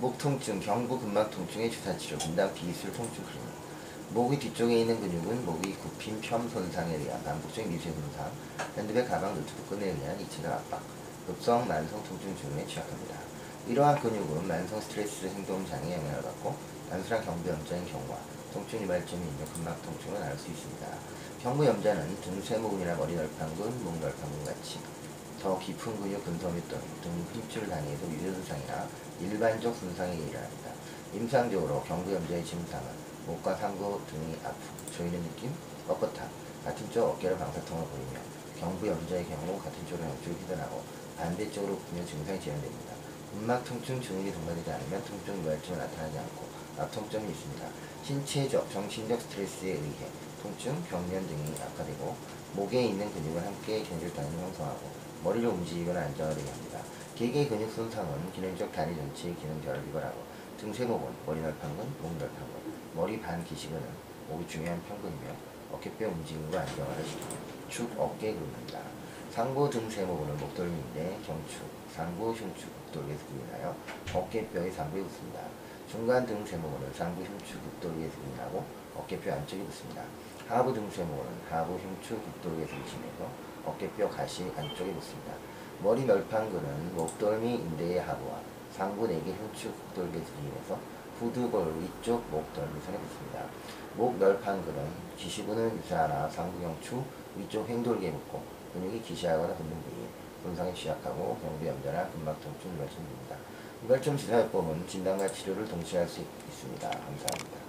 목 통증, 경부 근막 통증의 주사 치료, 분당 비수술 통증 클리닉. 목의 뒤쪽에 있는 근육은 목의 굽힘, 폄 손상에 의한 반복적인 미세 손상, 핸드백, 가방, 노트북 끈에 의한 이체적 압박, 급성 만성 통증 증후군에 취약합니다. 이러한 근육은 만성 스트레스 행동 장애 영향을 받고 단순한 경부 염좌인 경우와 통증 유발점이 있는 근막 통증을 앓을 수 있습니다. 경부 염좌는 등세모근이나 머리 널판근, 목 널판근 같이 더 깊은 근육 근섬유등 등 힘줄 단위에도 유전 손상이나 일반적 손상에 일어납니다. 임상적으로 경부염자의 증상은 목과 상부 등이 아픔, 조이는 느낌, 뻣뻣함, 같은 쪽 어깨를 방사통을 보이며 경부염자의 경우 같은 쪽으로 양쪽이 휘어나고 반대쪽으로 굽며 증상이 진행됩니다. 근막 통증 증후이 동반되지 않으면 통증 유발점은 나타나지 않고 압통점이 있습니다. 신체적, 정신적 스트레스에 의해 통증, 경련 등이 악화되고 목에 있는 근육은 함께 견줄 단위를 형성하고 머리를 움직이거나 안정화되게 합니다. 개개의 근육 손상은 기능적 다리 전체의 기능 결을 유발하고 등쇠목은 머리 널판근, 목 널판근, 머리 반 기시근은 목이 중요한 편근이며 어깨뼈 움직임과 안정화를 시키고 축, 어깨 근입니다. 상부 등쇠목은 목덜미인데 경축, 상부 흉축, 극돌기에서 구인하여 어깨뼈의 상부에 붙습니다. 중간 등쇠목은 상부 흉축, 극돌기에서 구인하고 어깨뼈 안쪽에 붙습니다. 하부 등쇠목은 하부 흉축, 극돌기에서 붙이면서 어깨뼈 가시 안쪽에 붙습니다. 머리 널판근은 목덜미 인대의 하부와 상부 4개 흉축 극돌기에서 구인해서 후두골 위쪽 목덜미선에 붙습니다. 목 널판근은 기시근은 유사하나 상부 경추 위쪽 횡돌기에 붙고 근육이 기시하거나 붙는 부위에 손상에 취약하고 경부염자나 근막통증 유발점입니다. 유발점 주사요법은 진단과 치료를 동시에 할 수 있습니다. 감사합니다.